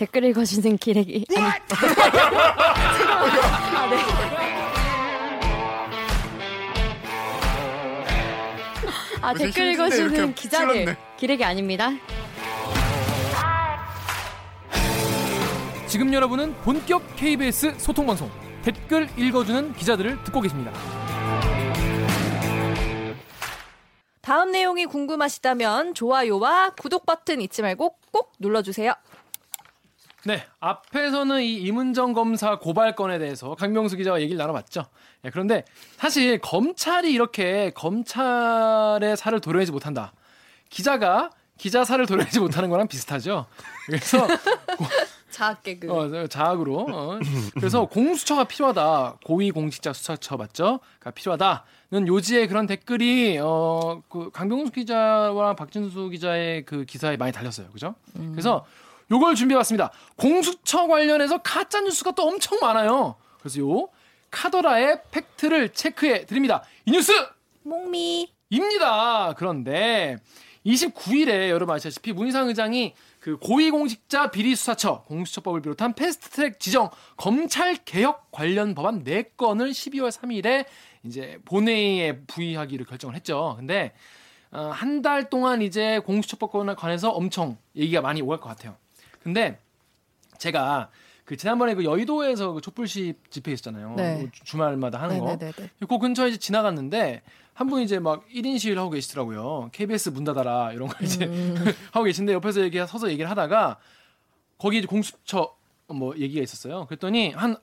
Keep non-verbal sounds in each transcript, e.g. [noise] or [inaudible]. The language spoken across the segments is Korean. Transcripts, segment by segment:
댓글 읽어주는 기레기. 아니. [laughs] 아, 네. 아, 댓글 읽어주는 기자들. 찔렀네. 기레기 아닙니다. 지금 여러분은 본격 KBS 소통 방송 댓글 읽어주는 기자들을 듣고 계십니다. 다음 내용이 궁금하시다면 좋아요와 구독 버튼 잊지 말고 꼭 눌러주세요. 네, 앞에서는 이 이문정 검사 고발 건에 대해서 강명수 기자와 얘기를 나눠봤죠. 네, 그런데 사실 검찰이 이렇게 검찰의 살을 도려내지 못한다. 기자가 기자 살을 도려내지 못하는 거랑 비슷하죠. 그래서 [laughs] 자학 개그. 어, 자학으로. 어. 그래서 공수처가 필요하다. 고위 공직자 수사처 맞죠? 가 필요하다는 요지의 그런 댓글이 어, 그 강병수 기자와 박진수 기자의 그 기사에 많이 달렸어요. 그죠? 음. 그래서 요걸 준비해봤습니다. 공수처 관련해서 가짜 뉴스가 또 엄청 많아요. 그래서 요 카더라의 팩트를 체크해 드립니다. 이 뉴스 목미입니다. 그런데 29일에 여러분 아시다시피 문희상 의장이 그 고위공직자 비리수사처 공수처법을 비롯한 패스트트랙 지정 검찰 개혁 관련 법안 4건을 12월 3일에 이제 본회의에 부의하기로 결정을 했죠. 근데 어, 한 달 동안 이제 공수처법권에 관해서 엄청 얘기가 많이 오갈 것 같아요. 근데 제가 그 지난번에 그 여의도에서 그 촛불식 집회 있었잖아요. 네. 뭐 주말마다 하는 거. 네네네. 그 근처에 이제 지나갔는데 한 분이 이제 막 1인 시위를 하고 계시더라고요. KBS 문 닫아라 이런 걸 이제 음. [laughs] 하고 계신데 옆에서 얘기 서서 얘기를 하다가 거기 이제 공수처 뭐 얘기가 있었어요. 그랬더니 한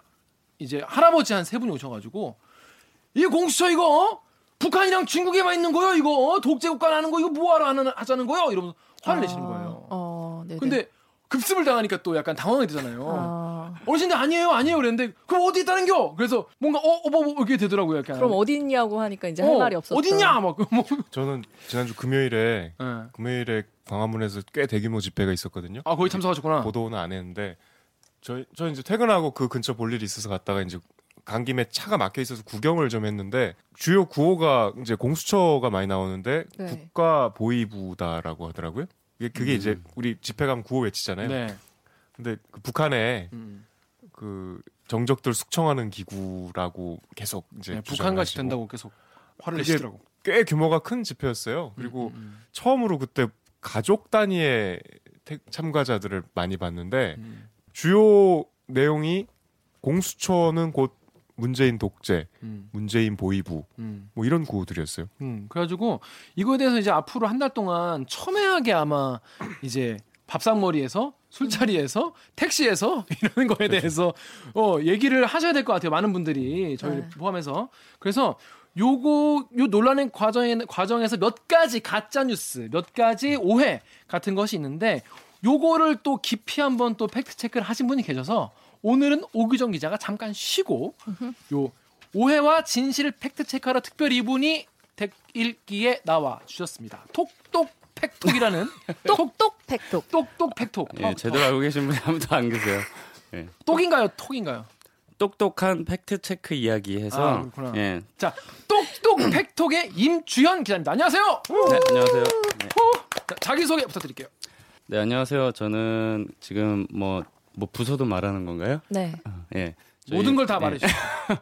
이제 할아버지 한 세 분이 오셔가지고 이 공수처 이거 북한이랑 중국에만 있는 거요 이거 독재 국가 나는 거 이거 뭐하러 하는 하자는 거요 이러면서 화를 아, 내시는 거예요. 어, 근데 급습을 당하니까 또 약간 당황이 되잖아요. 아. 어르신들 아니에요, 아니에요 그랬는데 그럼 어디 있다는겨? 그래서 뭔가 어, 어, 뭐, 뭐 이렇게 되더라고요. 약간. 그럼 어디 있냐고 하니까 이제 할 어, 말이 없었죠. 어디냐? 막 뭐. 저는 지난주 금요일에 네. 금요일에 광화문에서 꽤 대규모 집회가 있었거든요. 아 거기 참석하셨구나. 보도는 안 했는데 저희 저 이제 퇴근하고 그 근처 볼 일이 있어서 갔다가 이제 간 김에 차가 막혀 있어서 구경을 좀 했는데 주요 구호가 이제 공수처가 많이 나오는데 네. 국가 보위부다라고 하더라고요. 그게 음. 이제 우리 집회 가면 구호 외치잖아요. 네. 근데 그 북한에 음. 그 정적들 숙청하는 기구라고 계속 이제 네, 북한 같이 된다고 계속 화를 내시더라고. 꽤 규모가 큰 집회였어요. 그리고 음, 음, 음. 처음으로 그때 가족 단위의 참가자들을 많이 봤는데 음. 주요 내용이 공수처는 곧 문재인 독재, 음. 문재인 보위부, 음. 뭐 이런 구호들이었어요. 음, 그래가지고 이거에 대해서 이제 앞으로 한 달 동안 첨예하게 아마 이제 밥상머리에서 술자리에서 택시에서 [laughs] 이런 거에 그렇죠. 대해서 어 얘기를 하셔야 될 것 같아요. 많은 분들이 저희를 네. 포함해서 그래서 요거 요 논란의 과정에 과정에서 몇 가지 가짜 뉴스, 몇 가지 오해 같은 것이 있는데 요거를 또 깊이 한번 또 팩트 체크를 하신 분이 계셔서 오늘은 옥유정 기자가 잠깐 쉬고 요 오해와 진실을 팩트 체크하러 특별히 이분이 댓읽기에 나와 주셨습니다. 톡톡 팩톡이라는 [laughs] 똑똑 팩톡. 똑똑 팩톡. 예, 제대로 알고 계신 분이 아무도 안 계세요. 예. 똑인가요? 톡인가요? 똑똑한 팩트 체크 이야기해서 아, 예. 자, 똑똑 팩톡의 임주현 기자입니다. 안녕하세요. 네, 안녕하세요. 네. 자, 자기 소개 부탁드릴게요. 네, 안녕하세요. 저는 지금 뭐 뭐 부서도 말하는 건가요? 네. 어, 예. 모든 걸다 네. 말해주세요. [laughs]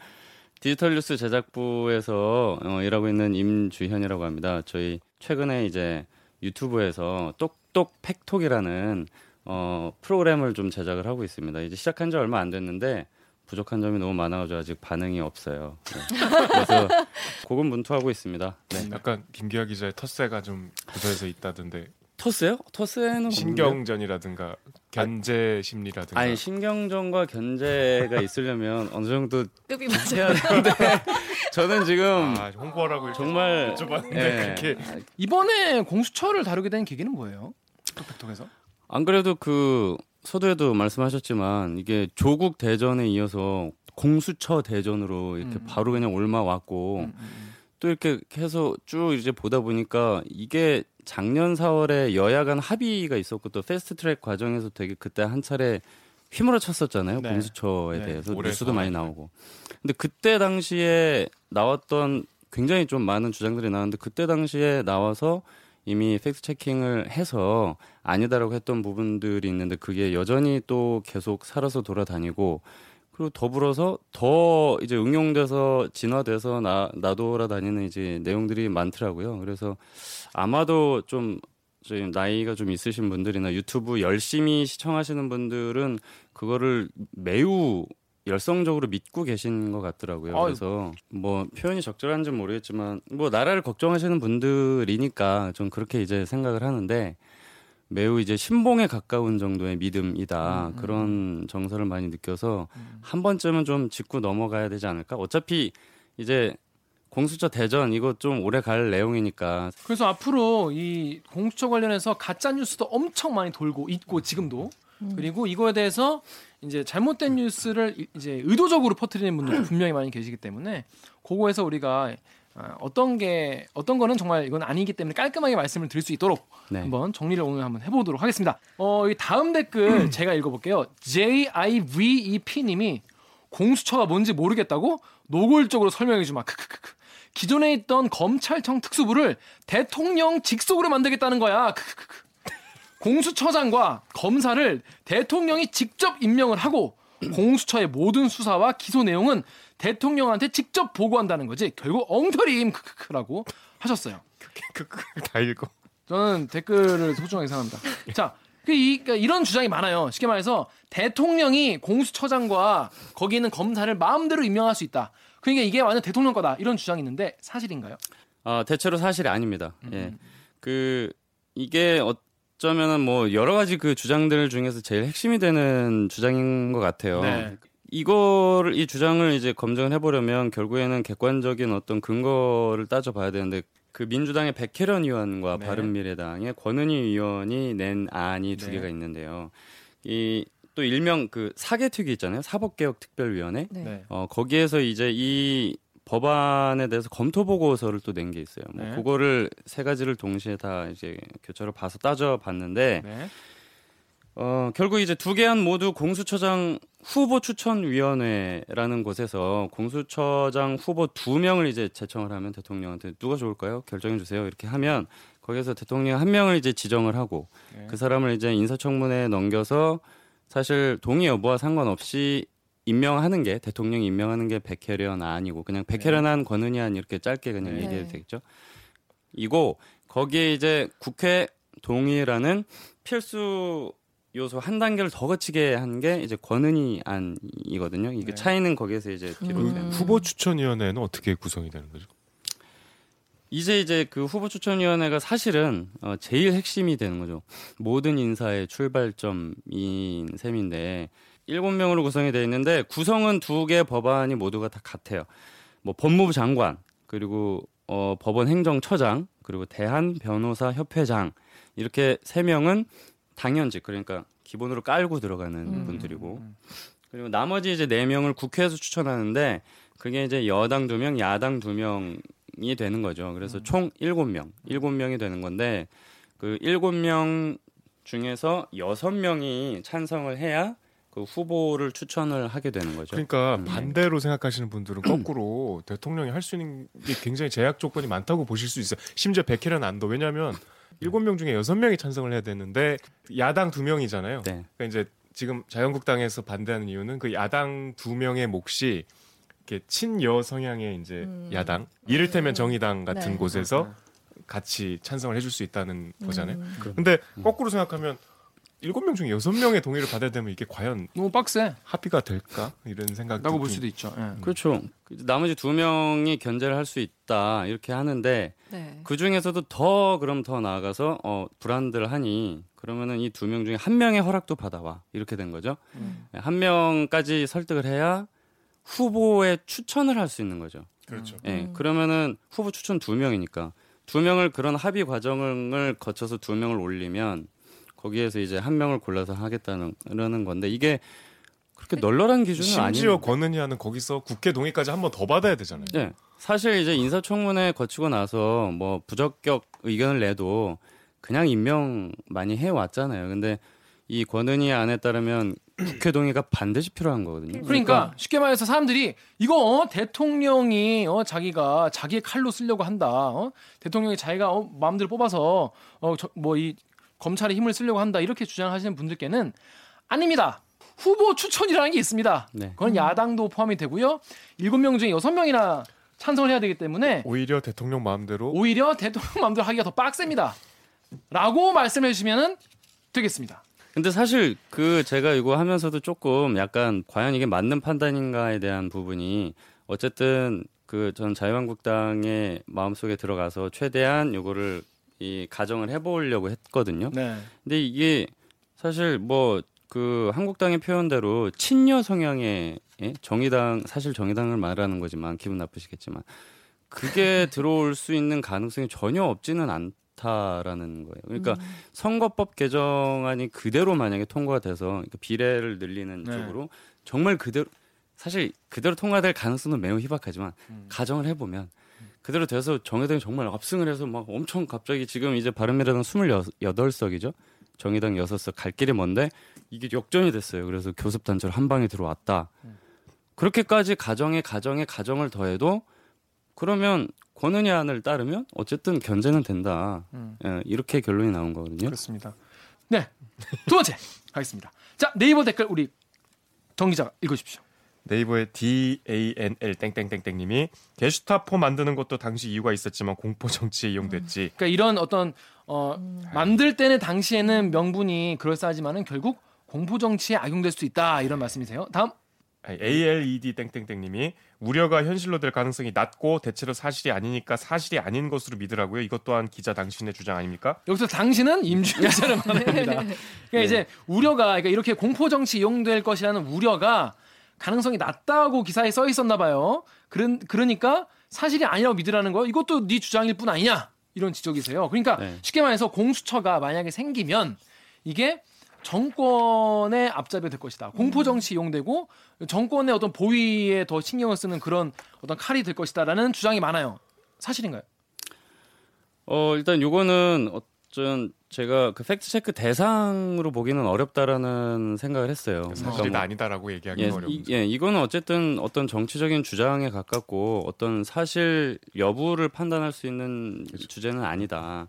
디지털 뉴스 제작부에서 어, 일하고 있는 임주현이라고 합니다. 저희 최근에 이제 유튜브에서 똑똑 팩톡이라는 어, 프로그램을 좀 제작을 하고 있습니다. 이제 시작한 지 얼마 안 됐는데 부족한 점이 너무 많아가지고 아직 반응이 없어요. 네. 그래서 [laughs] 고군분투하고 있습니다. 네. 약간 김기아 기자의 텃세가 좀 부서에서 있다던데 토스요? 토스에는 신경전이라든가 견제 심리라든가 아니 신경전과 견제가 있으려면 어느 정도 급이 맞아야 되는데 [laughs] 저는 지금 아, 홍보하라고 정말 여쭤봤는데 예. 그렇게 이번에 공수처를 다루게 된 계기는 뭐예요? 톡톡톡에서 안 그래도 그 서두에도 말씀하셨지만 이게 조국 대전에 이어서 공수처 대전으로 이렇게 음. 바로 그냥 올마 왔고 음, 음, 음. 또 이렇게 해서 쭉 이제 보다 보니까 이게 작년 4월에 여야 간 합의가 있었고 또 패스트 트랙 과정에서 되게 그때 한 차례 휘몰아 쳤었잖아요. 네. 공수처에 네. 대해서 뉴스도 많이 나오고. 근데 그때 당시에 나왔던 굉장히 좀 많은 주장들이 나왔는데 그때 당시에 나와서 이미 팩트 체킹을 해서 아니다라고 했던 부분들이 있는데 그게 여전히 또 계속 살아서 돌아다니고 그리고 더불어서 더 이제 응용돼서 진화돼서 나 나돌아 다니는 이제 내용들이 많더라고요. 그래서 아마도 좀 저희 나이가 좀 있으신 분들이나 유튜브 열심히 시청하시는 분들은 그거를 매우 열성적으로 믿고 계신 것 같더라고요. 그래서 뭐 표현이 적절한지는 모르겠지만 뭐 나라를 걱정하시는 분들이니까 좀 그렇게 이제 생각을 하는데 매우 이제 신봉에 가까운 정도의 믿음이다. 음, 음. 그런 정서를 많이 느껴서 음. 한 번쯤은 좀 짚고 넘어가야 되지 않을까? 어차피 이제 공수처 대전 이거 좀 오래 갈 내용이니까. 그래서 앞으로 이 공수처 관련해서 가짜 뉴스도 엄청 많이 돌고 있고 지금도 음. 그리고 이거에 대해서 이제 잘못된 뉴스를 이제 의도적으로 퍼뜨리는 분들도 [clears throat] 분명히 많이 계시기 때문에 그거에서 우리가 어, 어떤 게 어떤 거는 정말 이건 아니기 때문에 깔끔하게 말씀을 드릴 수 있도록 네. 한번 정리를 오늘 한번 해보도록 하겠습니다. 어, 이 다음 댓글 제가 읽어볼게요. JIVEP님이 공수처가 뭔지 모르겠다고 노골적으로 설명해 주마. 크크크크. 기존에 있던 검찰청 특수부를 대통령 직속으로 만들겠다는 거야. 공수처장과 검사를 대통령이 직접 임명을 하고 공수처의 모든 수사와 기소 내용은 대통령한테 직접 보고한다는 거지. 결국 엉터리임 크크크라고 하셨어요. 다 읽고. 저는 댓글을 소중하게 생각합니다. 자, 그 이, 그러니까 이런 주장이 많아요. 쉽게 말해서 대통령이 공수처장과 거기 있는 검사를 마음대로 임명할 수 있다. 그러니까 이게 완전 대통령 거다 이런 주장이 있는데 사실인가요? 아 대체로 사실이 아닙니다. 음. 예, 그 이게 어쩌면은 뭐 여러 가지 그 주장들 중에서 제일 핵심이 되는 주장인 것 같아요. 네. 이거를 이 주장을 이제 검증을 해보려면 결국에는 객관적인 어떤 근거를 따져봐야 되는데 그 민주당의 백혜련 의원과 네. 바른미래당의 권은희 의원이 낸 안이 두 네. 개가 있는데요. 이 또 일명 그 사개특위 있잖아요. 사법개혁특별위원회. 네. 네. 어, 거기에서 이제 이 법안에 대해서 검토 보고서를 또 낸 게 있어요. 뭐 네. 그거를 세 가지를 동시에 다 이제 교차로 봐서 따져 봤는데 네. 어, 결국 이제 두 개안 모두 공수처장 후보 추천위원회라는 곳에서 공수처장 후보 두 명을 이제 제청을 하면 대통령한테 누가 좋을까요? 결정해 주세요. 이렇게 하면 거기서 대통령 한 명을 이제 지정을 하고 네. 그 사람을 이제 인사청문회에 넘겨서 사실 동의 여부와 상관없이 임명하는 게 대통령 임명하는 게 백혜련 아니고 그냥 백혜련한 네. 권은희 안 이렇게 짧게 그냥 네. 얘기해도 되겠죠. 이고 거기에 이제 국회 동의라는 필수 요소 한 단계를 더 거치게 한 게 이제 권은희 안이거든요. 이게 네. 차이는 거기에서 이제 비롯된 음. 후보 추천위원회는 어떻게 구성이 되는 거죠? 이제 이제 그 후보 추천위원회가 사실은 어, 제일 핵심이 되는 거죠. 모든 인사의 출발점인 셈인데 일곱 명으로 구성이 되어 있는데 구성은 두 개 법안이 모두가 다 같아요. 뭐 법무부 장관 그리고 어, 법원 행정처장 그리고 대한 변호사 협회장 이렇게 세 명은 당연직 그러니까 기본으로 깔고 들어가는 음. 분들이고 그리고 나머지 이제 네 명을 국회에서 추천하는데 그게 이제 여당 두 명, 야당 두 명 이 되는 거죠. 그래서 음. 총 일곱 명 일곱 명이 되는 건데 그 일곱 명 중에서 여섯 명이 찬성을 해야 그 후보를 추천을 하게 되는 거죠. 그러니까 음. 반대로 생각하시는 분들은 거꾸로 대통령이 할 수 있는 게 굉장히 제약 조건이 많다고 보실 수 있어요. 심지어 백혜련 안도 왜냐하면 일곱 명 중에 여섯 명이 찬성을 해야 되는데 야당 두 명이잖아요. 네. 그러니까 이제 지금 자유한국당에서 반대하는 이유는 그 야당 두 명의 몫이 이렇게 친여 성향의 이제 음. 야당, 이를테면 음. 정의당 같은 네. 곳에서 같이 찬성을 해줄 수 있다는 음. 거잖아요. 음. 근데 거꾸로 생각하면 일곱 명 중에 여섯 명의 동의를 받아야 되면 이게 과연 너무 빡세 합의가 될까 이런 생각 라고 볼 수도 있죠. 네. 그렇죠. 나머지 두 명이 견제를 할 수 있다 이렇게 하는데 네. 그 중에서도 더 그럼 더 나아가서 어 불안들 하니 그러면은 이 두 명 중에 한 명의 허락도 받아와 이렇게 된 거죠. 음. 한 명까지 설득을 해야 후보에 추천을 할 수 있는 거죠. 그렇죠. 예. 네, 그러면은 후보 추천 두 명이니까 두 명을 그런 합의 과정을 거쳐서 두 명을 올리면 거기에서 이제 한 명을 골라서 하겠다는 그러는 건데 이게 그렇게 널널한 기준은 아니에요. 심지어 권은희하는 거기서 국회 동의까지 한 번 더 받아야 되잖아요. 네. 사실 이제 인사청문회 거치고 나서 뭐 부적격 의견을 내도 그냥 임명 많이 해 왔잖아요. 근데 이 권은희 안에 따르면 국회 동의가 반드시 필요한 거거든요. 그러니까 쉽게 말해서 사람들이 이거 어, 대통령이 어, 자기가 자기의 칼로 쓰려고 한다. 어? 대통령이 자기가 어, 마음대로 뽑아서 어, 뭐이 검찰의 힘을 쓰려고 한다. 이렇게 주장하시는 분들께는 아닙니다. 후보 추천이라는 게 있습니다. 네. 그건 야당도 포함이 되고요. 일곱 명 중에 여섯 명이나 찬성을 해야 되기 때문에 오히려 대통령 마음대로 오히려 대통령 마음대로 하기가 더 빡셉니다. 라고 말씀해 주시면 되겠습니다. 근데 사실 그 제가 이거 하면서도 조금 약간 과연 이게 맞는 판단인가에 대한 부분이 어쨌든 그 전 자유한국당의 마음속에 들어가서 최대한 요거를 이 가정을 해보려고 했거든요. 네. 근데 이게 사실 뭐 그 한국당의 표현대로 친여 성향의 예? 정의당 사실 정의당을 말하는 거지만 기분 나쁘시겠지만 그게 [laughs] 들어올 수 있는 가능성이 전혀 없지는 않다라는 거예요. 그러니까 음. 선거법 개정안이 그대로 만약에 통과가 돼서 그러니까 비례를 늘리는 네. 쪽으로 정말 그대로 사실 그대로 통과될 가능성은 매우 희박하지만 음. 가정을 해보면 그대로 돼서 정의당이 정말 압승을 해서 막 엄청 갑자기 지금 이제 바른미래당 28석이죠. 정의당 6석 갈 길이 먼데 이게 역전이 됐어요. 그래서 교섭단체로 한 방에 들어왔다. 그렇게까지 가정에 가정에 가정을 더해도 그러면 권은희 안을 따르면 어쨌든 견제는 된다. 음. 예, 이렇게 결론이 나온 거거든요. 그렇습니다. 네. 두 번째 가겠습니다. 자, 네이버 댓글 우리 정 기자 읽어 주십시오. 네이버의 D A N L 땡땡땡땡님이 게슈타포 만드는 것도 당시 이유가 있었지만 공포 정치에 이용됐지. 그러니까 이런 어떤 어 만들 때는 당시에는 명분이 그럴싸하지만은 결국 공포 정치에 악용될 수 있다 이런 말씀이세요. 다음 ALED 땡땡땡님이 우려가 현실로 될 가능성이 낮고 대체로 사실이 아니니까 사실이 아닌 것으로 믿으라고요. 이것 또한 기자 당신의 주장 아닙니까? 여기서 당신은 임주현 기자를 [laughs] 말합니다. 그러니까 이제 우려가 그러니까 이렇게 공포 정치 이용될 것이라는 우려가 가능성이 낮다고 기사에 써 있었나 봐요. 그런 그러니까 사실이 아니라고 믿으라는 거 이것도 네 주장일 뿐 아니냐 이런 지적이세요. 그러니까 네. 쉽게 말해서 공수처가 만약에 생기면 이게 정권의 앞잡이가 될 것이다. 공포 정치 이용되고 정권의 어떤 보위에 더 신경을 쓰는 그런 어떤 칼이 될 것이다라는 주장이 많아요. 사실인가요? 어, 일단 요거는 어쩐 제가 그 팩트 체크 대상으로 보기는 어렵다라는 생각을 했어요. 사실이 그러니까 뭐- 아니다라고 얘기하기 예. 이, 예, 이거는 어쨌든 어떤 정치적인 주장에 가깝고 어떤 사실 여부를 판단할 수 있는 주제는 아니다.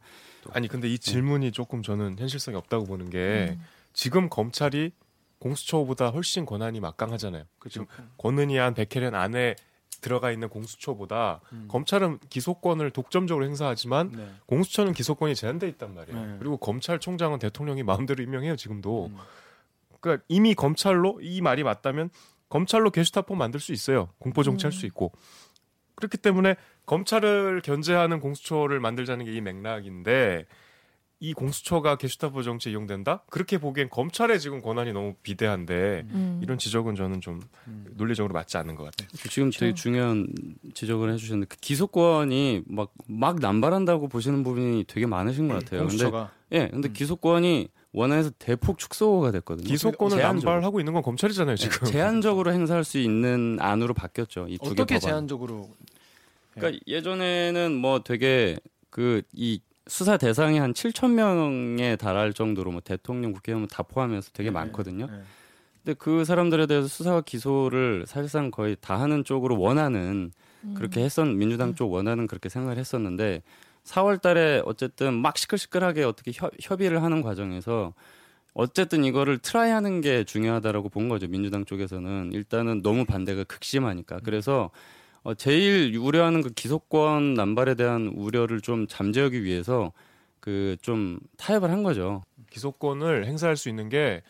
아니 근데 이 질문이 조금 저는 현실성이 없다고 보는 게 지금 검찰이 공수처보다 훨씬 권한이 막강하잖아요. 지금 권은희안 백혜련 안에 들어가 있는 공수처보다 검찰은 기소권을 독점적으로 행사하지만 네. 공수처는 기소권이 제한돼 있단 말이에요. 네. 그리고 검찰총장은 대통령이 마음대로 임명해요 지금도. 음. 그러니까 이미 검찰로 이 말이 맞다면 검찰로 게슈타포 만들 수 있어요. 공포 정치할 수 있고. 그렇기 때문에 검찰을 견제하는 공수처를 만들자는 게 이 맥락인데 이 공수처가 게슈타포 정치에 이용된다? 그렇게 보기엔 검찰의 지금 권한이 너무 비대한데 음. 이런 지적은 저는 좀 논리적으로 맞지 않는 것 같아요. 지금 되게 중요한 지적을 해주셨는데 그 기소권이 막 막 남발한다고 보시는 부분이 되게 많으신 것 같아요. 근데 공수처가 예, 근데 기소권이 원안에서 대폭 축소가 됐거든요. 기소권을 제한적으로. 남발하고 있는 건 검찰이잖아요 지금. 예, 제한적으로 행사할 수 있는 안으로 바뀌었죠. 이 두개 어떻게 법안. 제한적으로 그러니까 예전에는 뭐 되게 그이 수사 대상이 한 7천 명에 달할 정도로 뭐 대통령, 국회의원 다 포함해서 되게 많거든요. 네. 근데 그 사람들에 대해서 수사와 기소를 사실상 거의 다 하는 쪽으로 원하는 그렇게 했었 민주당 쪽 원하는 그렇게 생각을 했었는데 4월 달에 어쨌든 막 시끌시끌하게 어떻게 협, 협의를 하는 과정에서 어쨌든 이거를 try 하는 게 중요하다라고 본 거죠. 민주당 쪽에서는 일단은 너무 반대가 극심하니까. 그래서 어, 제일 우려하는 그 기소권 남발에 대한 우려를 좀 잠재우기 위해서 그 좀 타협을 한 거죠. 기소권을 행사할 수 있는 게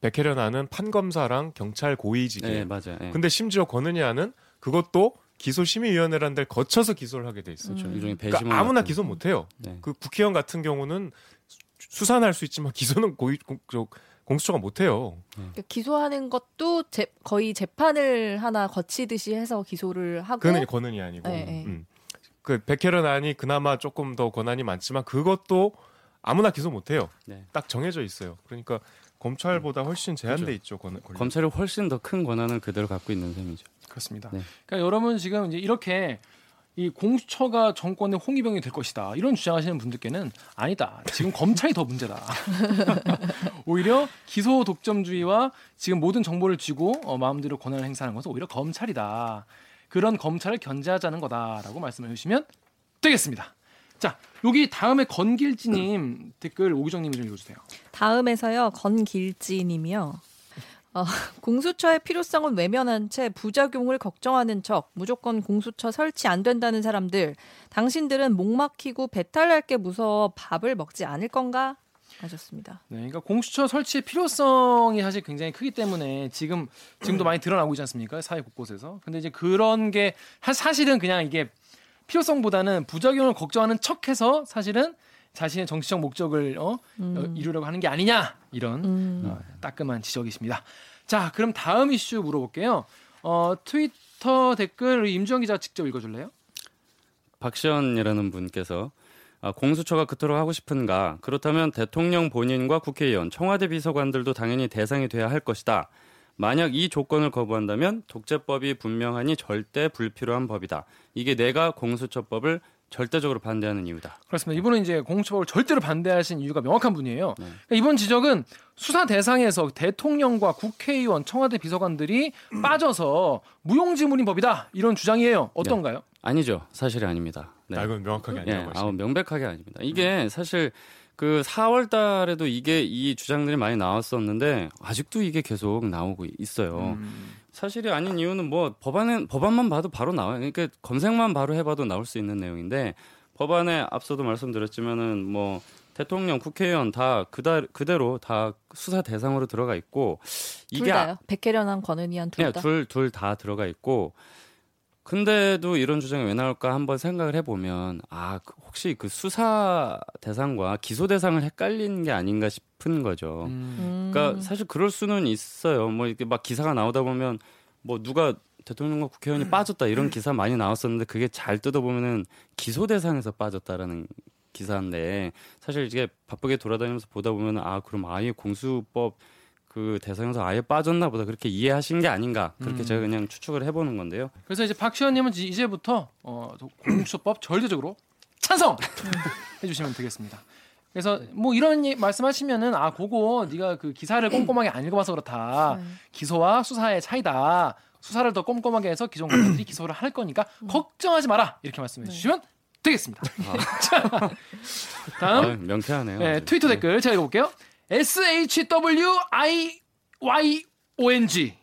백혜련 안은 판검사랑 경찰 고위직이에요. 네, 맞아요. 예. 근데 심지어 권은희 안은 그것도 기소심의위원회라는 데를 거쳐서 기소를 하게 돼 있어요. 그렇죠. 그러니까 아무나 같은. 기소 못 해요. 네. 그 국회의원 같은 경우는 수- 수사는 할 수 있지만 [laughs] 기소는 고위 공, 저, 공수처가 못 해요. 그러니까 기소하는 것도 재- 거의 재판을 하나 거치듯이 해서 기소를 하고 그거는 권은희 아니고. 네, 네. 음. 그 백혜련 안이 그나마 조금 더 권한이 많지만 그것도 아무나 기소 못 해요. 네. 딱 정해져 있어요. 그러니까 검찰보다 훨씬 제한돼 그죠. 있죠. 권, 권리. 검찰이 훨씬 더 큰 권한을 그대로 갖고 있는 셈이죠. 그렇습니다. 네. 그러니까 여러분 지금 이제 이렇게 이 공수처가 정권의 홍위병이 될 것이다. 이런 주장하시는 분들께는 아니다. 지금 검찰이 더 문제다. [laughs] 오히려 기소 독점주의와 지금 모든 정보를 쥐고 어, 마음대로 권한을 행사하는 것은 오히려 검찰이다. 그런 검찰을 견제하자는 거다라고 말씀해 주시면 되겠습니다. 자, 여기 다음에 건길지님 댓글 오기정님이 좀 읽어주세요. 다음에서요 건길지님이요. 어, [laughs] 공수처의 필요성은 외면한 채 부작용을 걱정하는 척 무조건 공수처 설치 안 된다는 사람들 당신들은 목 막히고 배탈 날 게 무서워 밥을 먹지 않을 건가 하셨습니다. 네, 그러니까 공수처 설치의 필요성이 사실 굉장히 크기 때문에 지금 지금도 많이 드러나고 있지 않습니까? 사회 곳곳에서. 근데 이제 그런 게 사실은 그냥 이게 필요성보다는 부작용을 걱정하는 척해서 사실은 자신의 정치적 목적을 어, 음. 어, 이루려고 하는 게 아니냐 이런 음. 어, 따끔한 지적이십니다. 자, 그럼 다음 이슈 물어볼게요. 어, 트위터 댓글 임주영 기자 직접 읽어줄래요? 박시연이라는 분께서 아, 공수처가 그토록 하고 싶은가? 그렇다면 대통령 본인과 국회의원, 청와대 비서관들도 당연히 대상이 돼야 할 것이다. 만약 이 조건을 거부한다면 독재법이 분명하니 절대 불필요한 법이다. 이게 내가 공수처법을 절대적으로 반대하는 이유다. 그렇습니다. 이분은 이제 공수처법을 절대로 반대하신 이유가 명확한 분이에요. 네. 그러니까 이번 지적은 수사 대상에서 대통령과 국회의원, 청와대 비서관들이 빠져서 무용지물인 법이다 이런 주장이에요. 어떤가요? 네. 아니죠. 사실이 아닙니다. 네. 아, 이건 명확하게 아니라고 네. 아, 명백하게 아닙니다. 이게 사실 그 4월 달에도 이게 이 주장들이 많이 나왔었는데 아직도 이게 계속 나오고 있어요. 음. 사실이 아닌 이유는 뭐 법안은 법안만 봐도 바로 나와요. 그러니까 검색만 바로 해봐도 나올 수 있는 내용인데 법안에 앞서도 말씀드렸지만은 뭐 대통령, 국회의원 다 그다, 그대로 다 수사 대상으로 들어가 있고 이게 둘 다요? 백혜련한 권은희 한 둘 네, 다. 둘둘 다 들어가 있고 근데도 이런 주장이 왜 나올까 한번 생각을 해보면 아그 혹시 그 수사 대상과 기소 대상을 헷갈린 게 아닌가 싶은 거죠. 음. 그러니까 사실 그럴 수는 있어요. 뭐 이렇게 막 기사가 나오다 보면 뭐 누가 대통령과 국회의원이 빠졌다 이런 기사 많이 나왔었는데 그게 잘 뜯어보면은 기소 대상에서 빠졌다라는 기사인데 사실 이게 바쁘게 돌아다니면서 보다 보면 아 그럼 아예 공수법 그 대상에서 아예 빠졌나 보다 그렇게 이해하신 게 아닌가 그렇게 음. 제가 그냥 추측을 해보는 건데요. 그래서 이제 박시원님은 이제부터 어, 공수처법 절대적으로 찬성 [laughs] 해주시면 되겠습니다. 그래서 뭐 이런 말씀하시면은 아 그거 네가 그 기사를 꼼꼼하게 안 읽어봐서 그렇다. 네. 기소와 수사의 차이다. 수사를 더 꼼꼼하게 해서 기존 검사들이 기소를 할 거니까 음. 걱정하지 마라 이렇게 말씀해 네. 주시면 되겠습니다. 아. [laughs] 자, 다음 아, 명쾌하네요. 네, 트위터 댓글 제가 읽어볼게요. SHWIONG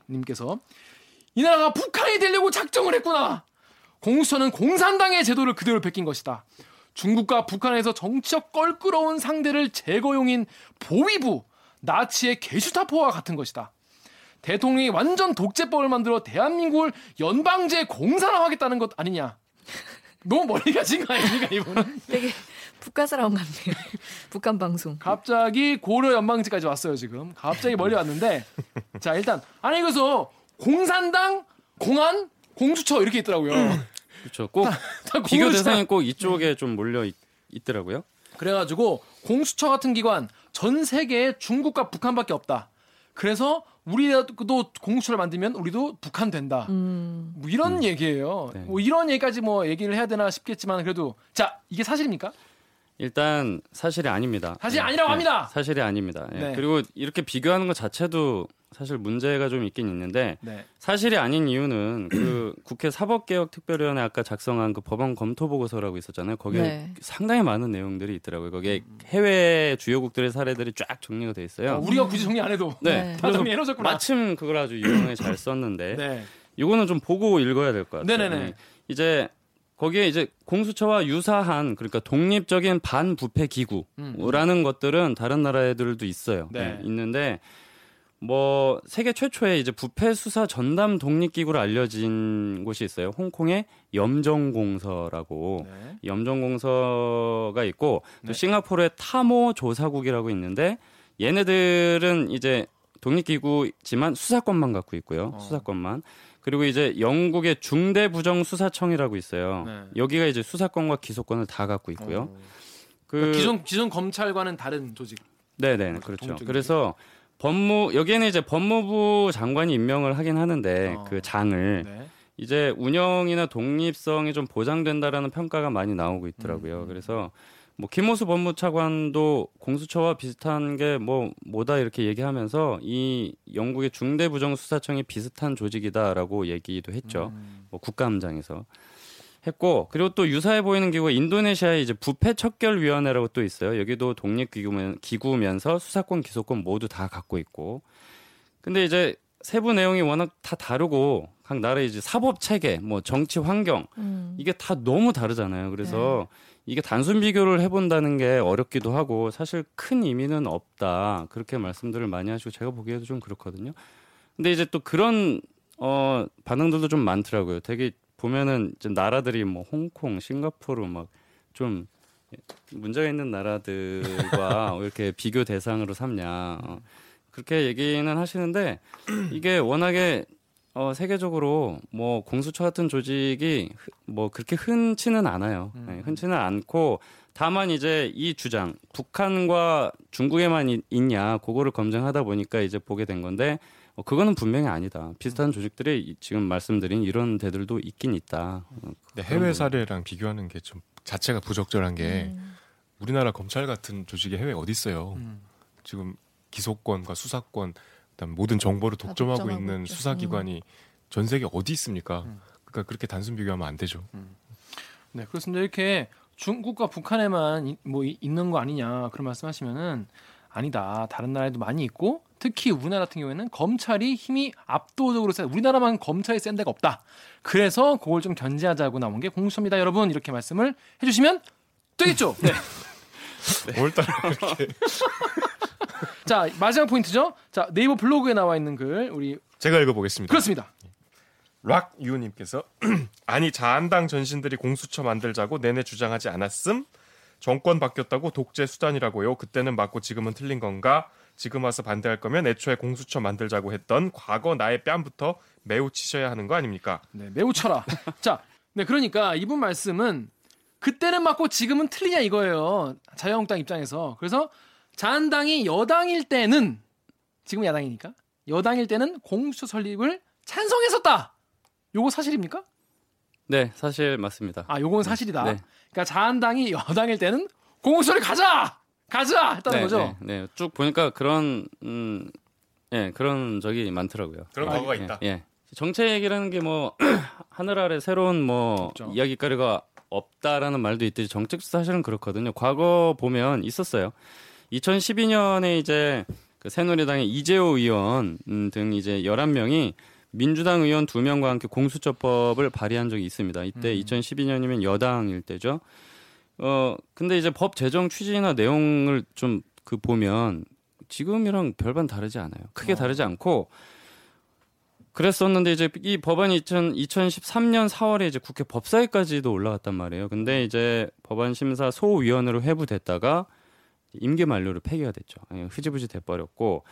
님께서 이 나라가 북한이 되려고 작정을 했구나. 공수처는 공산당의 제도를 그대로 베낀 것이다. 중국과 북한에서 정치적 껄끄러운 상대를 제거용인 보위부, 나치의 게슈타포와 같은 것이다. 대통령이 완전 독재법을 만들어 대한민국을 연방제 공산화하겠다는 것 아니냐. 너무 멀리 가신 거 아닙니까, 이분은? 되게 북한 사람 같네요. [laughs] 북한 방송. 갑자기 고려 연방지까지 왔어요 지금. 갑자기 멀리 왔는데 [laughs] 자 일단 아니 그래서 공산당, 공안, 공수처 이렇게 있더라고요. 그렇죠. 꼭 다, 다 비교 대상이 꼭 이쪽에 좀 몰려 있, 있더라고요. 그래가지고 공수처 같은 기관 전 세계에 중국과 북한밖에 없다. 그래서 우리도 공수처를 만들면 우리도 북한 된다. 음. 뭐 이런 음. 얘기예요. 네. 뭐 이런 얘기까지 뭐 얘기를 해야 되나 싶겠지만 그래도 자 이게 사실입니까? 일단 사실이 아닙니다. 사실 네. 아니라고 네. 합니다. 사실이 아닙니다. 네. 그리고 이렇게 비교하는 것 자체도 사실 문제가 좀 있긴 있는데 네. 사실이 아닌 이유는 그 [clears throat] 국회 사법개혁특별위원회 아까 작성한 그 법안 검토 보고서라고 있었잖아요. 거기에 네. 상당히 많은 내용들이 있더라고요. 거기에 해외 주요국들의 사례들이 쫙 정리가 돼 있어요. 어, 우리가 굳이 정리 안 해도 네. 다 정리해놓으셨구나. 마침 그걸 아주 유용하게 잘 썼는데 이거는 좀 보고 읽어야 될 것 같아요. 네네네. 이제 거기에 이제 공수처와 유사한 그러니까 독립적인 반부패 기구라는 음. 것들은 다른 나라들도 있어요. 네. 네. 있는데 뭐 세계 최초의 이제 부패 수사 전담 독립 기구로 알려진 곳이 있어요. 홍콩의 염정공서라고 네. 염정공서가 있고 또 네. 싱가포르의 타모 조사국이라고 있는데 얘네들은 이제 독립 기구지만 수사권만 갖고 있고요. 어. 수사권만. 그리고 이제 영국의 중대부정수사청이라고 있어요. 네. 여기가 이제 수사권과 기소권을 다 갖고 있고요. 어. 그 그러니까 기존 기존 검찰과는 다른 조직. 네네 네, 그렇죠. 그래서 법무 여기에는 이제 법무부 장관이 임명을 하긴 하는데 어. 그 장을 네. 이제 운영이나 독립성이 좀 보장된다라는 평가가 많이 나오고 있더라고요. 음. 그래서 뭐 김호수 법무차관도 공수처와 비슷한 게 뭐 뭐다 이렇게 얘기하면서 이 영국의 중대부정수사청이 비슷한 조직이다라고 얘기도 했죠. 음. 뭐 국감장에서 했고 그리고 또 유사해 보이는 기구가 인도네시아의 이제 부패 척결 위원회라고 또 있어요. 여기도 독립 기구면 기구면서 수사권 기소권 모두 다 갖고 있고. 근데 이제 세부 내용이 워낙 다 다르고 각 나라의 이제 사법 체계, 뭐 정치 환경 음. 이게 다 너무 다르잖아요. 그래서 네. 이게 단순 비교를 해본다는 게 어렵기도 하고 사실 큰 의미는 없다 그렇게 말씀들을 많이 하시고 제가 보기에도 좀 그렇거든요. 근데 이제 또 그런 어 반응들도 좀 많더라고요. 되게 보면은 좀 나라들이 뭐 홍콩, 싱가포르 막 좀 문제가 있는 나라들과 [laughs] 이렇게 비교 대상으로 삼냐 어, 그렇게 얘기는 하시는데 이게 워낙에 어, 세계적으로 뭐 공수처 같은 조직이 뭐 그렇게 흔치는 않아요. 음. 네, 흔치는 않고 다만 이제 이 주장 북한과 중국에만 있, 냐 그거를 검증하다 보니까 이제 보게 된 건데 어, 그거는 분명히 아니다. 비슷한 조직들이 지금 말씀드린 이런 데들도 있긴 있다. 어, 해외 사례랑 비교하는 게 좀 자체가 부적절한 게 음. 우리나라 검찰 같은 조직이 해외 어디 있어요. 음. 지금 기소권과 수사권 그다음 모든 정보를 독점하고, 독점하고 있는 있죠. 수사기관이 음. 전 세계 어디 있습니까? 음. 그러니까 그렇게 단순 비교하면 안 되죠. 음. 네, 그렇습니다. 이렇게 중국과 북한에만 이, 뭐 있는 거 아니냐 그런 말씀하시면은 아니다. 다른 나라에도 많이 있고 특히 우리나라 같은 경우에는 검찰이 힘이 압도적으로 세. 우리나라만 검찰이 센 데가 없다. 그래서 그걸 좀 견제하자고 나온 게 공수처입니다, 여러분. 이렇게 말씀을 해주시면 되겠죠. [laughs] 네. 네. 오늘따라 이렇게 자, 마지막 포인트죠. 자, 네이버 블로그에 나와 있는 글 우리 제가 읽어보겠습니다. 그렇습니다. 락유님께서 [clears throat] 아니 자한당 전신들이 공수처 만들자고 내내 주장하지 않았음? 정권 바뀌었다고 독재 수단이라고요. 그때는 맞고 지금은 틀린 건가? 지금 와서 반대할 거면 애초에 공수처 만들자고 했던 과거 나의 뺨부터 매우 치셔야 하는 거 아닙니까? 네, 매우 쳐라. [laughs] 자, 네 그러니까 이분 말씀은 그때는 맞고 지금은 틀리냐 이거예요. 자유한국당 입장에서. 그래서 자한당이 여당일 때는 지금 야당이니까 여당일 때는 공수처 설립을 찬성했었다. 요거 사실입니까? 네, 사실 맞습니다. 아, 요건 사실이다. 네. 그러니까 자한당이 여당일 때는 공수처를 가자, 가자 했다는 네, 거죠. 네, 네, 쭉 보니까 그런 음, 예, 그런 적이 많더라고요. 그런 아, 과거가 있다. 예, 예. 정책이라는 게 뭐 [clears throat] 하늘 아래 새로운 뭐 없죠. 이야기거리가 없다라는 말도 있듯이 정책 사실은 그렇거든요. 과거 보면 있었어요. 2012년에 이제 그 새누리당의 이재호 의원 음, 등 이제 11명이 민주당 의원 2명과 함께 공수처법을 발의한 적이 있습니다. 이때 음. 2012년이면 여당일 때죠. 어, 근데 이제 법 제정 취지나 내용을 좀 그 보면 지금이랑 별반 다르지 않아요. 크게 어. 다르지 않고 그랬었는데 이제 이 법안이 2000, 2013년 4월에 이제 국회 법사위까지도 올라갔단 말이에요. 근데 이제 법안 심사 소위원으로 회부됐다가 임기 만료로 폐기가 됐죠. 예, 흐지부지 돼버렸고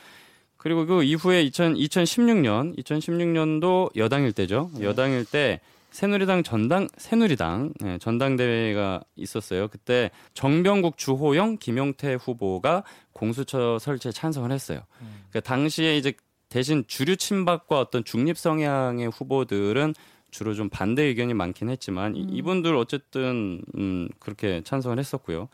그리고 그 이후에 2000, 2016년 2016년도 여당일 때죠. 네. 여당일 때 새누리당 전당 새누리당 네, 전당대회가 있었어요. 그때 정병국 주호영 김용태 후보가 공수처 설치에 찬성을 했어요. 음. 그러니까 당시에 이제 대신 주류 친박과 어떤 중립 성향의 후보들은 주로 좀 반대 의견이 많긴 했지만 음. 이분들 어쨌든 음 그렇게 찬성을 했었고요.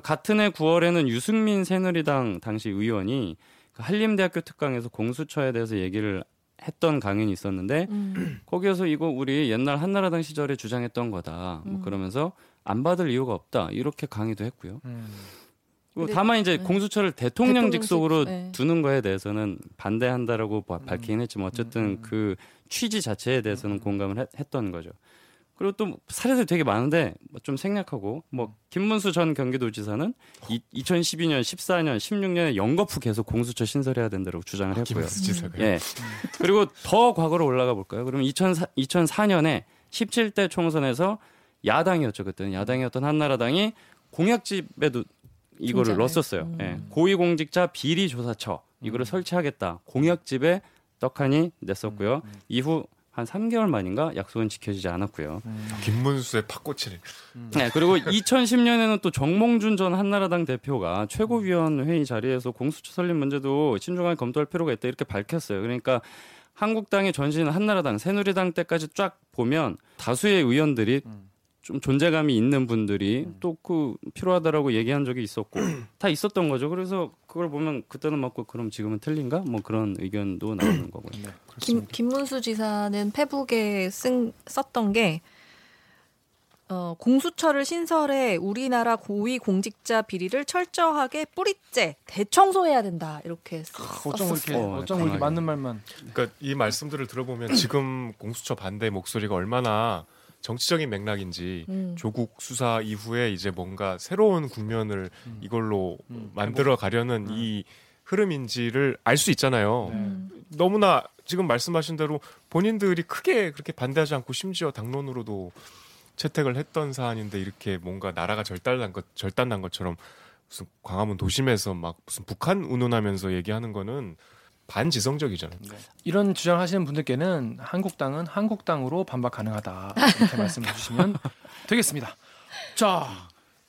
같은 해 9월에는 유승민 새누리당 당시 의원이 그 한림대학교 특강에서 공수처에 대해서 얘기를 했던 강연이 있었는데 음. [clears throat] 거기에서 이거 우리 옛날 한나라당 시절에 주장했던 거다. 뭐 음. 그러면서 안 받을 이유가 없다. 이렇게 강의도 했고요. 음. 다만 이제 네. 공수처를 대통령 직 속으로 네. 두는 거에 대해서는 반대한다라고 밝히긴 했지만 어쨌든 음. 그 취지 자체에 대해서는 음. 공감을 했, 했던 거죠. 그리고 또 사례들 되게 많은데 뭐좀 생략하고 뭐 김문수 전 경기도지사는 이, 2012년, 14년, 16년에 연거푸 계속 공수처 신설해야 된다고 주장을 아, 했고요. 음. 예. 그리고 더 과거로 올라가 볼까요? 그러면 2004, 2004년에 17대 총선에서 야당이었죠 그때는 야당이었던 한나라당이 공약집에도 이거를 넣었었어요. 음. 예. 고위공직자 비리조사처 이거를 음. 설치하겠다. 공약집에 떡하니 냈었고요. 음. 음. 이후 한 3개월 만인가 약속은 지켜지지 않았고요. 음. 김문수의 팥꼬치를. 음. 네, 그리고 2010년에는 또 정몽준 전 한나라당 대표가 최고위원 회의 자리에서 공수처 설립 문제도 신중하게 검토할 필요가 있다 이렇게 밝혔어요. 그러니까 한국당이 전신 한나라당, 새누리당 때까지 쫙 보면 다수의 의원들이 음. 좀 존재감이 있는 분들이 음. 또그 필요하다라고 얘기한 적이 있었고 [clears throat] 다 있었던 거죠. 그래서 그걸 보면 그때는 맞고 그럼 지금은 틀린가? 뭐 그런 의견도 [clears throat] 나오는 거고요. 네, 김, 김문수 지사는 페북에 쓴 썼던 게 어, 공수처를 신설해 우리나라 고위 공직자 비리를 철저하게 뿌리째 대청소해야 된다 이렇게 어쩜 이렇게 어, 어쩜 이렇게 맞는 말만. 그러니까 이 말씀들을 들어보면 지금 [clears throat] 공수처 반대 목소리가 얼마나 정치적인 맥락인지 음. 조국 수사 이후에 이제 뭔가 새로운 국면을 음. 이걸로 음. 만들어 가려는 음. 이 흐름인지를 알 수 있잖아요. 네. 너무나 지금 말씀하신 대로 본인들이 크게 그렇게 반대하지 않고 심지어 당론으로도 채택을 했던 사안인데 이렇게 뭔가 나라가 절단난 것 절단난 것처럼 무슨 광화문 도심에서 막 무슨 북한 운운하면서 얘기하는 거는 반지성적이잖아요. 네. 이런 주장 하시는 분들께는 한국당은 한국당으로 반박 가능하다 이렇게 말씀해 주시면 [laughs] 되겠습니다. 자,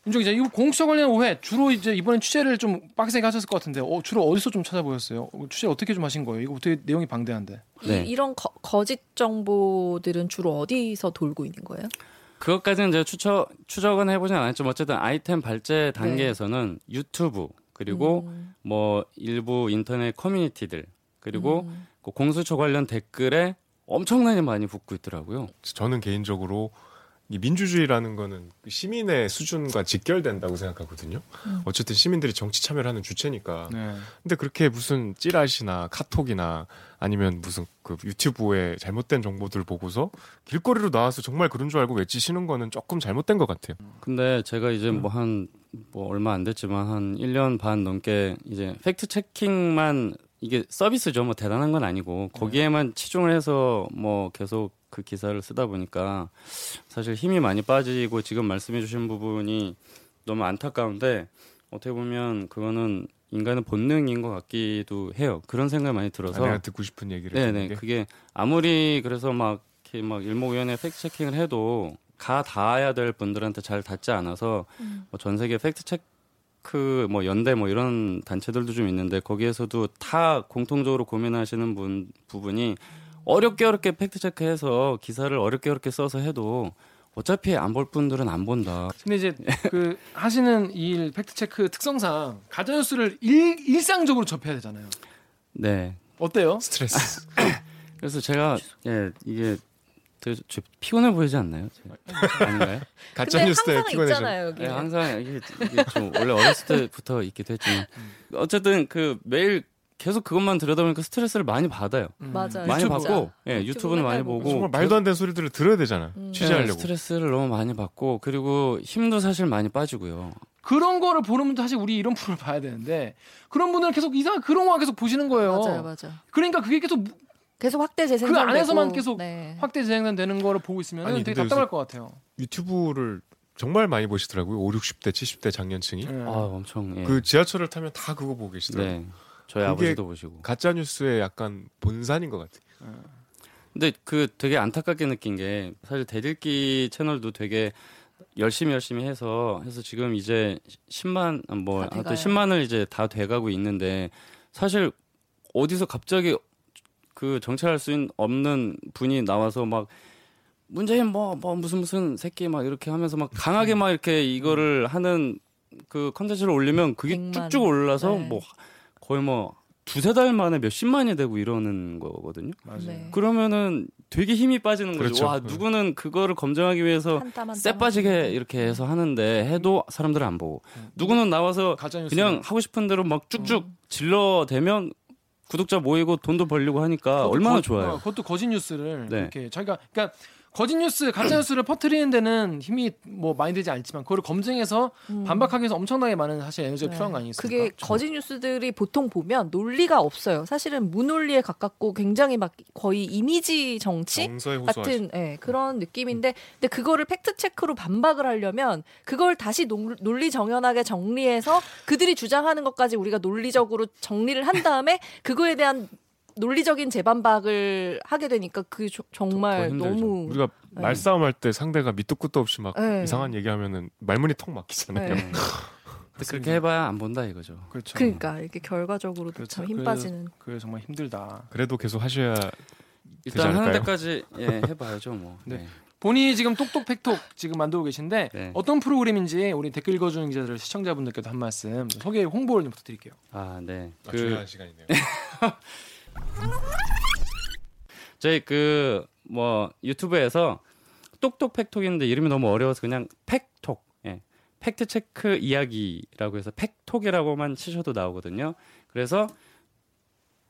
윤종 기자, 이 공수처 관련 오해 주로 이제 이번엔 취재를 좀 빡세게 하셨을 것 같은데 어, 주로 어디서 좀 찾아보셨어요? 취재 어떻게 좀 하신 거예요? 이거 어떻게 내용이 방대한데? 네. 이, 런 거 짓 정보들은 주로 어디서 돌고 있는 거예요? 그것까지는 제가 추적 추적은 해보진 않았지만 어쨌든 아이템 발제 단계에서는 네. 유튜브 그리고 음. 뭐 일부 인터넷 커뮤니티들 그리고 음. 그 공수처 관련 댓글에 엄청나게 많이 붙고 있더라고요. 저는 개인적으로 이 민주주의라는 거는 시민의 수준과 직결된다고 생각하거든요. 음. 어쨌든 시민들이 정치 참여를 하는 주체니까. 네. 근데 그렇게 무슨 찌라시나 카톡이나 아니면 무슨 그 유튜브에 잘못된 정보들 보고서 길거리로 나와서 정말 그런 줄 알고 외치시는 거는 조금 잘못된 것 같아요. 근데 제가 이제 뭐한 뭐뭐 얼마 안 됐지만 한 1년 반 넘게 이제 팩트 체킹만 이게 서비스죠. 뭐 대단한 건 아니고. 거기에만 치중을 해서 뭐 계속 그 기사를 쓰다 보니까 사실 힘이 많이 빠지고 지금 말씀해 주신 부분이 너무 안타까운데 어떻게 보면 그거는 인간의 본능인 것 같기도 해요. 그런 생각이 많이 들어서. 아, 내가 듣고 싶은 얘기를 네네. 그게 아무리 그래서 막 이렇게 막 일목요연의 fact checking을 해도 가 닿아야 될 분들한테 잘 닿지 않아서 음. 뭐전 세계 팩트 체크 뭐 연대 뭐 이런 단체들도 좀 있는데 거기에서도 다 공통적으로 고민하시는 분 부분이 어렵게 어렵게 팩트 체크해서 기사를 어렵게 어렵게 써서 해도 어차피 안 볼 분들은 안 본다. 근데 이제 그 하시는 일 팩트 체크 특성상 가짜 뉴스를 일, 일상적으로 접해야 되잖아요. 네. 어때요? 스트레스. [coughs] 그래서 제가 예 이게 되게 피곤해 보이지 않나요? 아닌가요? [laughs] 가짜 뉴스 때 피곤해져. 네, 항상 이게, 이게 좀 원래 어렸을 때부터 있기도 했지만 어쨌든 그 매일 계속 그것만 들여다보니까 스트레스를 많이 받아요. 음. 맞아요. 많이 받고, 예, 네, 유튜브는 많이 보고. 정말 말도 안 되는 소리들을 들어야 되잖아. 음. 취재하려고. 네, 스트레스를 너무 많이 받고, 그리고 힘도 사실 많이 빠지고요. 그런 거를 보는 분도 사실 우리 이런 프로를 봐야 되는데, 그런 분들은 계속 이상한 그런 거 계속 보시는 거예요. 맞아요, 맞아요. 그러니까 그게 계속 계속 확대 재생. 그 안에서만 계속 네. 확대 재생되는 거를 보고 있으면 아니, 되게 답답할 것 같아요. 유튜브를 정말 많이 보시더라고요. 5, 60대, 70대 장년층이. 네. 아, 엄청. 예. 그 지하철을 타면 다 그거 보고 계시더라고요. 네. 저희 아버지도 보시고. 가짜 뉴스의 약간 본산인 것 같아요. 어. 근데 그 되게 안타깝게 느낀 게 사실 대들기 채널도 되게 열심히 열심히 해서 해서 지금 이제 10만 뭐 하여튼 10만을 이제 다 돼가고 있는데 사실 어디서 갑자기 그 정찰할 수 없는 분이 나와서 막 문재인 뭐, 뭐 무슨 무슨 새끼 막 이렇게 하면서 막 강하게 막 이렇게 이거를 하는 그 컨텐츠를 올리면 그게 100만. 쭉쭉 올라서 네. 뭐 거의 뭐 두세 달 만에 몇십만이 되고 이러는 거거든요. 네. 그러면은 되게 힘이 빠지는 거죠. 그렇죠. 와, 네. 누구는 그거를 검증하기 위해서 쎄 빠지게 이렇게 해서 하는데 해도 사람들은 안 보고. 음. 누구는 나와서 그냥 하고 싶은 대로 막 쭉쭉 음. 질러대면 구독자 모이고 돈도 벌려고 하니까 얼마나 거, 좋아요. 어, 그것도 거짓 뉴스를 네. 이렇게 자기가 그러니까 거짓 뉴스, 가짜 뉴스를 퍼뜨리는 데는 힘이 뭐 많이 되지 않지만 그걸 검증해서 음. 반박하기 위해서 엄청나게 많은 사실 에너지가 네. 필요한 거 아니겠습니까? 그게 그렇죠. 거짓 뉴스들이 보통 보면 논리가 없어요. 사실은 무논리에 가깝고 굉장히 막 거의 이미지 정치 같은 네, 그런 느낌인데 근데 그거를 fact check로 반박을 하려면 그걸 다시 논리 정연하게 정리해서 그들이 주장하는 것까지 우리가 논리적으로 정리를 한 다음에 그거에 대한 논리적인 재반박을 하게 되니까 그 정말 너무 우리가 네. 말싸움할 때 상대가 밑도 끝도 없이 막 네. 이상한 얘기하면은 말문이 턱 막히잖아요. 네. 그렇게 해봐야 안 본다 이거죠. 그렇죠. 그러니까 이게 결과적으로도 그렇죠. 참힘 그래- 빠지는. 그게 정말 힘들다. 그래도 계속 하셔야 일단 하는? 데까지 예, [laughs] 해봐야죠 뭐. 네. 네. 본인이 지금 똑똑 팩톡 지금 만들고 계신데 네. 어떤 프로그램인지 우리 댓글 읽어주는 기자들 시청자분들께도 한 말씀 소개 홍보를 좀 부탁드릴게요. 아 네. 아, 그 중요한 시간이네요. [laughs] 저희 그 뭐 유튜브에서 똑똑 팩톡인데 이름이 너무 어려워서 그냥 팩톡, 예, fact check 이야기라고 해서 팩톡이라고만 치셔도 나오거든요. 그래서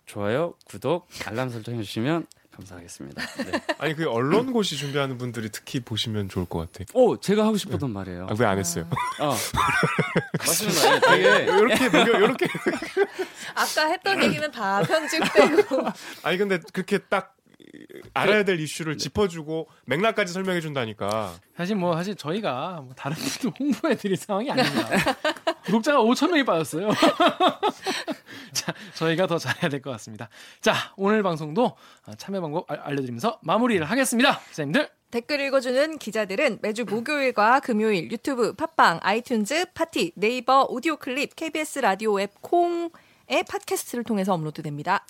좋아요, 구독, 알람 설정 해주시면 감사하겠습니다. 네. 아니 그 언론고시 준비하는 분들이 특히 보시면 좋을 것 같아. 오, 제가 하고 싶었던 말이에요. 아, 왜 안 했어요? 어. 맞습니다. 예, 되게 이렇게 녹여 이렇게. 아까 했던 얘기는 다 편집되고. 아니 근데 그렇게 딱 알아야 될 이슈를 짚어주고 맥락까지 설명해 준다니까. 사실 뭐 사실 저희가 뭐 다른 분들 [laughs] 홍보해 드릴 상황이 [laughs] 아닙니다. 구독자가 5천 명이 빠졌어요. [laughs] 자, 저희가 더 잘해야 될 것 같습니다. 자, 오늘 방송도 참여 방법 알- 알려드리면서 마무리를 하겠습니다. 기자님들. 댓글 읽어주는 기자들은 매주 목요일과 금요일 유튜브, 팟빵, 아이튠즈, 팟티, 네이버, 오디오 클립, KBS 라디오 앱 콩의 팟캐스트를 통해서 업로드됩니다.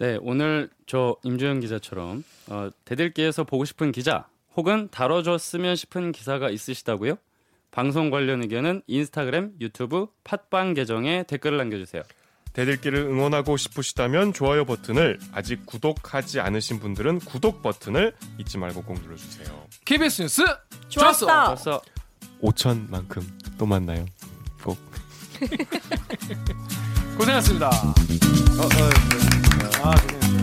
네, 오늘 저 임주영 기자처럼 어, 대들기에서 보고 싶은 기자 혹은 다뤄줬으면 싶은 기사가 있으시다고요? 방송 관련 의견은 인스타그램, 유튜브, 팟빵 계정에 댓글을 남겨주세요. 대들기를 응원하고 싶으시다면 좋아요 버튼을 아직 구독하지 않으신 분들은 구독 버튼을 잊지 말고 꼭 눌러주세요. KBS 뉴스 좋았어. 벌써 5천만큼 또 만나요. 꼭. [laughs] 고생하셨습니다. 어, 어, 아, 고생했어요.